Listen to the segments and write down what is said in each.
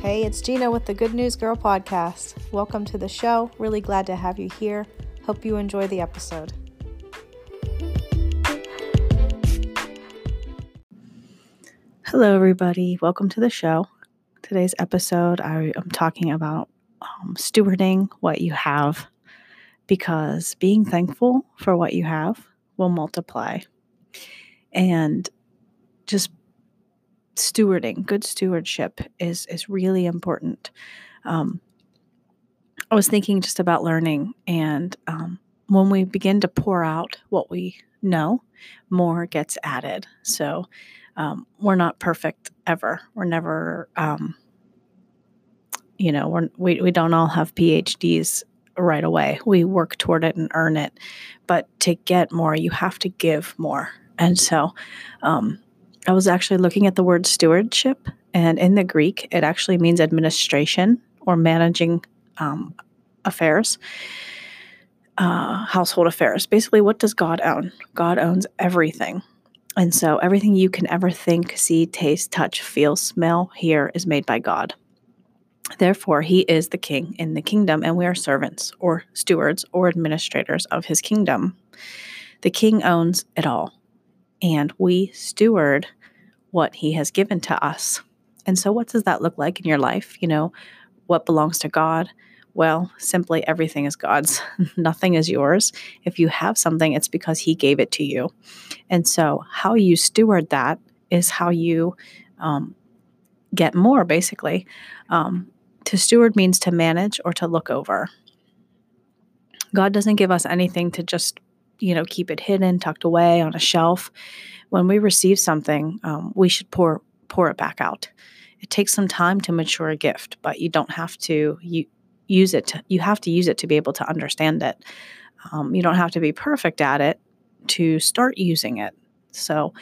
Hey, it's Gina with the Good News Girl podcast. Welcome to the show. Really glad to have you here. Hope you enjoy the episode. Hello, everybody. Welcome to the show. Today's episode, I am talking about um, stewarding what you have because being thankful for what you have will multiply. And just stewarding, good stewardship is is really important. Um, I was thinking just about learning, and um, when we begin to pour out what we know, more gets added. So um, we're not perfect ever. We're never, um, you know, we're, we we don't all have PhDs right away. We work toward it and earn it, but to get more, you have to give more. And so, um, I was actually looking at the word stewardship, and in the Greek, it actually means administration or managing um, affairs, uh, household affairs. Basically, what does God own? God owns everything. And so, everything you can ever think, see, taste, touch, feel, smell, hear is made by God. Therefore, he is the king in the kingdom, and we are servants or stewards or administrators of his kingdom. The king owns it all and we steward what he has given to us. And so, what does that look like in your life? You know, what belongs to God? Well, simply everything is God's. Nothing is yours. If you have something, it's because He gave it to you. And so, how you steward that is how you um, get more, basically. Um, to steward means to manage or to look over. God doesn't give us anything to just you know, keep it hidden, tucked away on a shelf. When we receive something, um, we should pour pour it back out. It takes some time to mature a gift, but you don't have to you use it. To, you have to use it to be able to understand it. Um, you don't have to be perfect at it to start using it. So,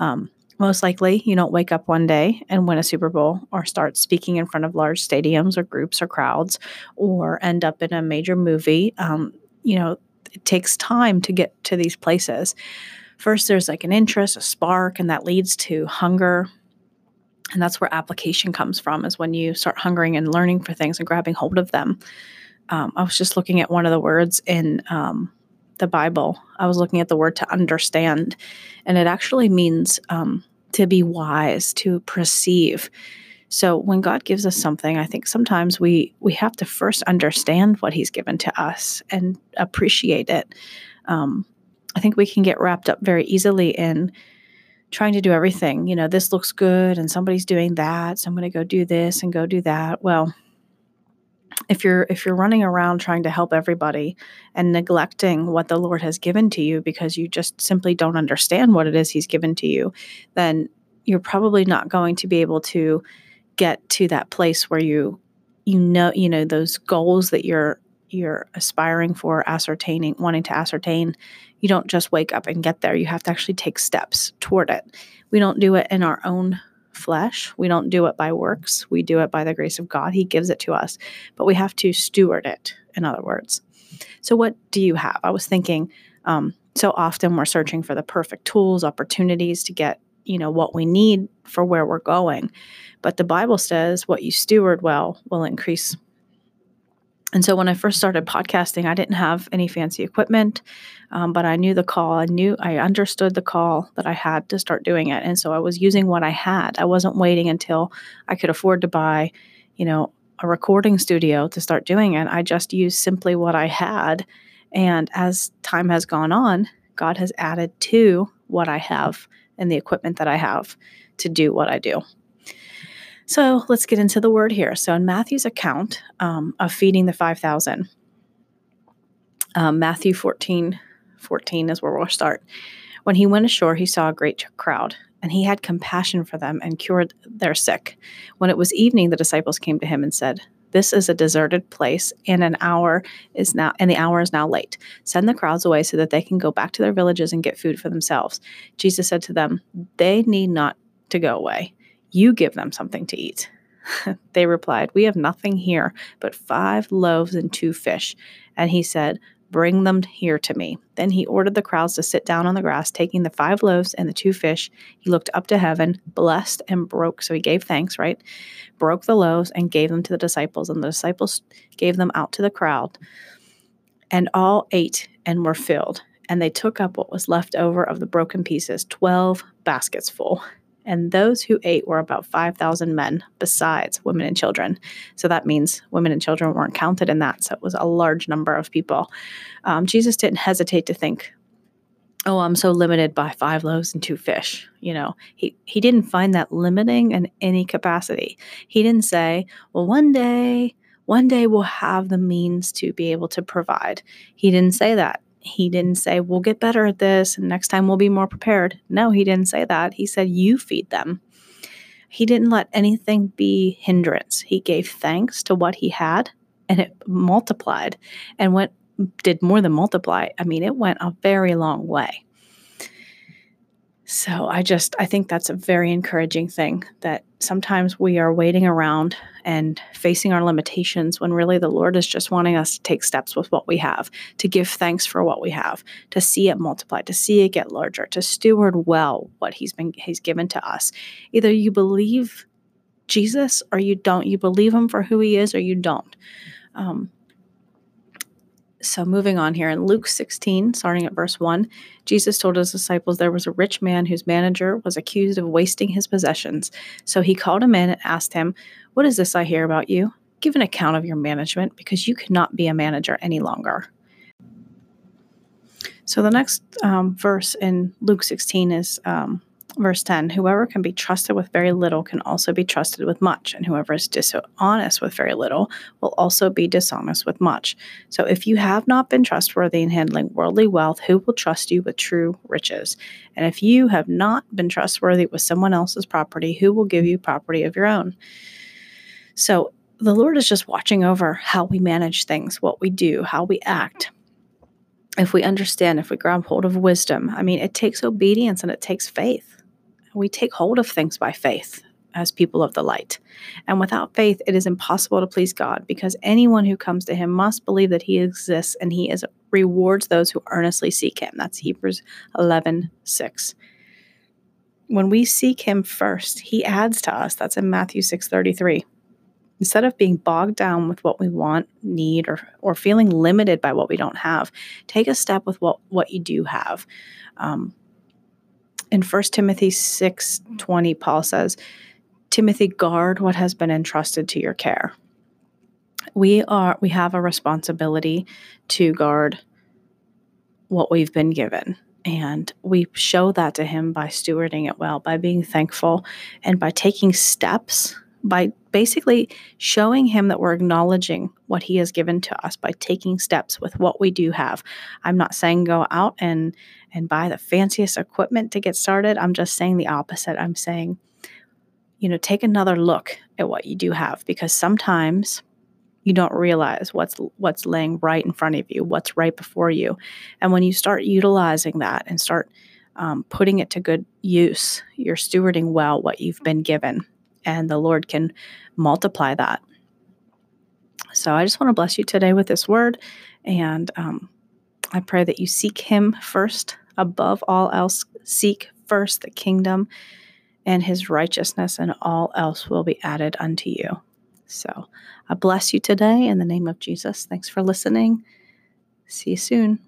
um, most likely, you don't wake up one day and win a Super Bowl or start speaking in front of large stadiums or groups or crowds or end up in a major movie. Um, you know, it takes time to get to these places. First, there's like an interest, a spark, and that leads to hunger. And that's where application comes from, is when you start hungering and learning for things and grabbing hold of them. Um, I was just looking at one of the words in um, the Bible. I was looking at the word to understand, and it actually means um, to be wise, to perceive. So when God gives us something, I think sometimes we we have to first understand what He's given to us and appreciate it. Um, I think we can get wrapped up very easily in trying to do everything. You know, this looks good, and somebody's doing that, so I'm going to go do this and go do that. Well, if you're if you're running around trying to help everybody and neglecting what the Lord has given to you because you just simply don't understand what it is He's given to you, then you're probably not going to be able to get to that place where you you know you know those goals that you're you're aspiring for ascertaining wanting to ascertain you don't just wake up and get there. You have to actually take steps toward it. We don't do it in our own flesh. We don't do it by works. We do it by the grace of god. He gives it to us but we have to steward it in other words. So what do you have? I was thinking um, so often we're searching for the perfect tools opportunities to get you know what we need for where we're going. But the bible says what you steward well will increase. And so when i first started podcasting i didn't have any fancy equipment um, but i knew the call. I knew i understood the call that i had to start doing it. And so i was using what i had. I wasn't waiting until i could afford to buy you know a recording studio to start doing it. I just used simply what i had. And as time has gone on god has added to what i have and the equipment that I have to do what I do. So let's get into the word here. So in Matthew's account um, of feeding the 5,000, um, Matthew 14, 14 is where we'll start. When he went ashore, he saw a great crowd, and he had compassion for them and cured their sick. When it was evening, the disciples came to him and said, this is a deserted place, and an hour is now, and the hour is now late. Send the crowds away so that they can go back to their villages and get food for themselves. Jesus said to them, They need not to go away. You give them something to eat. they replied, We have nothing here but five loaves and two fish. And he said, Bring them here to me. Then he ordered the crowds to sit down on the grass, taking the five loaves and the two fish. He looked up to heaven, blessed, and broke. So he gave thanks, right? Broke the loaves and gave them to the disciples, and the disciples gave them out to the crowd. And all ate and were filled. And they took up what was left over of the broken pieces, 12 baskets full and those who ate were about 5,000 men, besides women and children. So that means women and children weren't counted in that. So it was a large number of people. Um, Jesus didn't hesitate to think, oh, I'm so limited by five loaves and two fish. You know, he, he didn't find that limiting in any capacity. He didn't say, well, one day, one day we'll have the means to be able to provide. He didn't say that he didn't say, we'll get better at this and next time we'll be more prepared. No, he didn't say that. He said, you feed them. He didn't let anything be hindrance. He gave thanks to what he had and it multiplied and went did more than multiply. I mean, it went a very long way. So I just I think that's a very encouraging thing that sometimes we are waiting around and facing our limitations when really the Lord is just wanting us to take steps with what we have, to give thanks for what we have, to see it multiply, to see it get larger, to steward well what he's been he's given to us. Either you believe Jesus or you don't. You believe him for who he is or you don't. Um, so, moving on here in Luke 16, starting at verse 1, Jesus told his disciples there was a rich man whose manager was accused of wasting his possessions. So he called him in and asked him, What is this I hear about you? Give an account of your management, because you cannot be a manager any longer. So, the next um, verse in Luke 16 is um, Verse 10 Whoever can be trusted with very little can also be trusted with much, and whoever is dishonest with very little will also be dishonest with much. So if you have not been trustworthy in handling worldly wealth, who will trust you with true riches? And if you have not been trustworthy with someone else's property, who will give you property of your own? So the Lord is just watching over how we manage things, what we do, how we act if we understand, if we grab hold of wisdom, I mean, it takes obedience and it takes faith we take hold of things by faith as people of the light. And without faith, it is impossible to please God because anyone who comes to him must believe that he exists and he is rewards those who earnestly seek him. That's Hebrews 11 6. When we seek him first, he adds to us. That's in Matthew 6 33. Instead of being bogged down with what we want, need, or, or feeling limited by what we don't have, take a step with what, what you do have. Um, in 1 Timothy 6 20, Paul says, Timothy, guard what has been entrusted to your care. We are we have a responsibility to guard what we've been given. And we show that to him by stewarding it well, by being thankful, and by taking steps, by basically showing him that we're acknowledging what he has given to us by taking steps with what we do have. I'm not saying go out and and buy the fanciest equipment to get started. I'm just saying the opposite. I'm saying, you know, take another look at what you do have because sometimes you don't realize what's what's laying right in front of you, what's right before you, and when you start utilizing that and start um, putting it to good use, you're stewarding well what you've been given, and the Lord can multiply that. So I just want to bless you today with this word, and um, I pray that you seek Him first, above all else. Seek first the kingdom and His righteousness, and all else will be added unto you. So I bless you today in the name of Jesus. Thanks for listening. See you soon.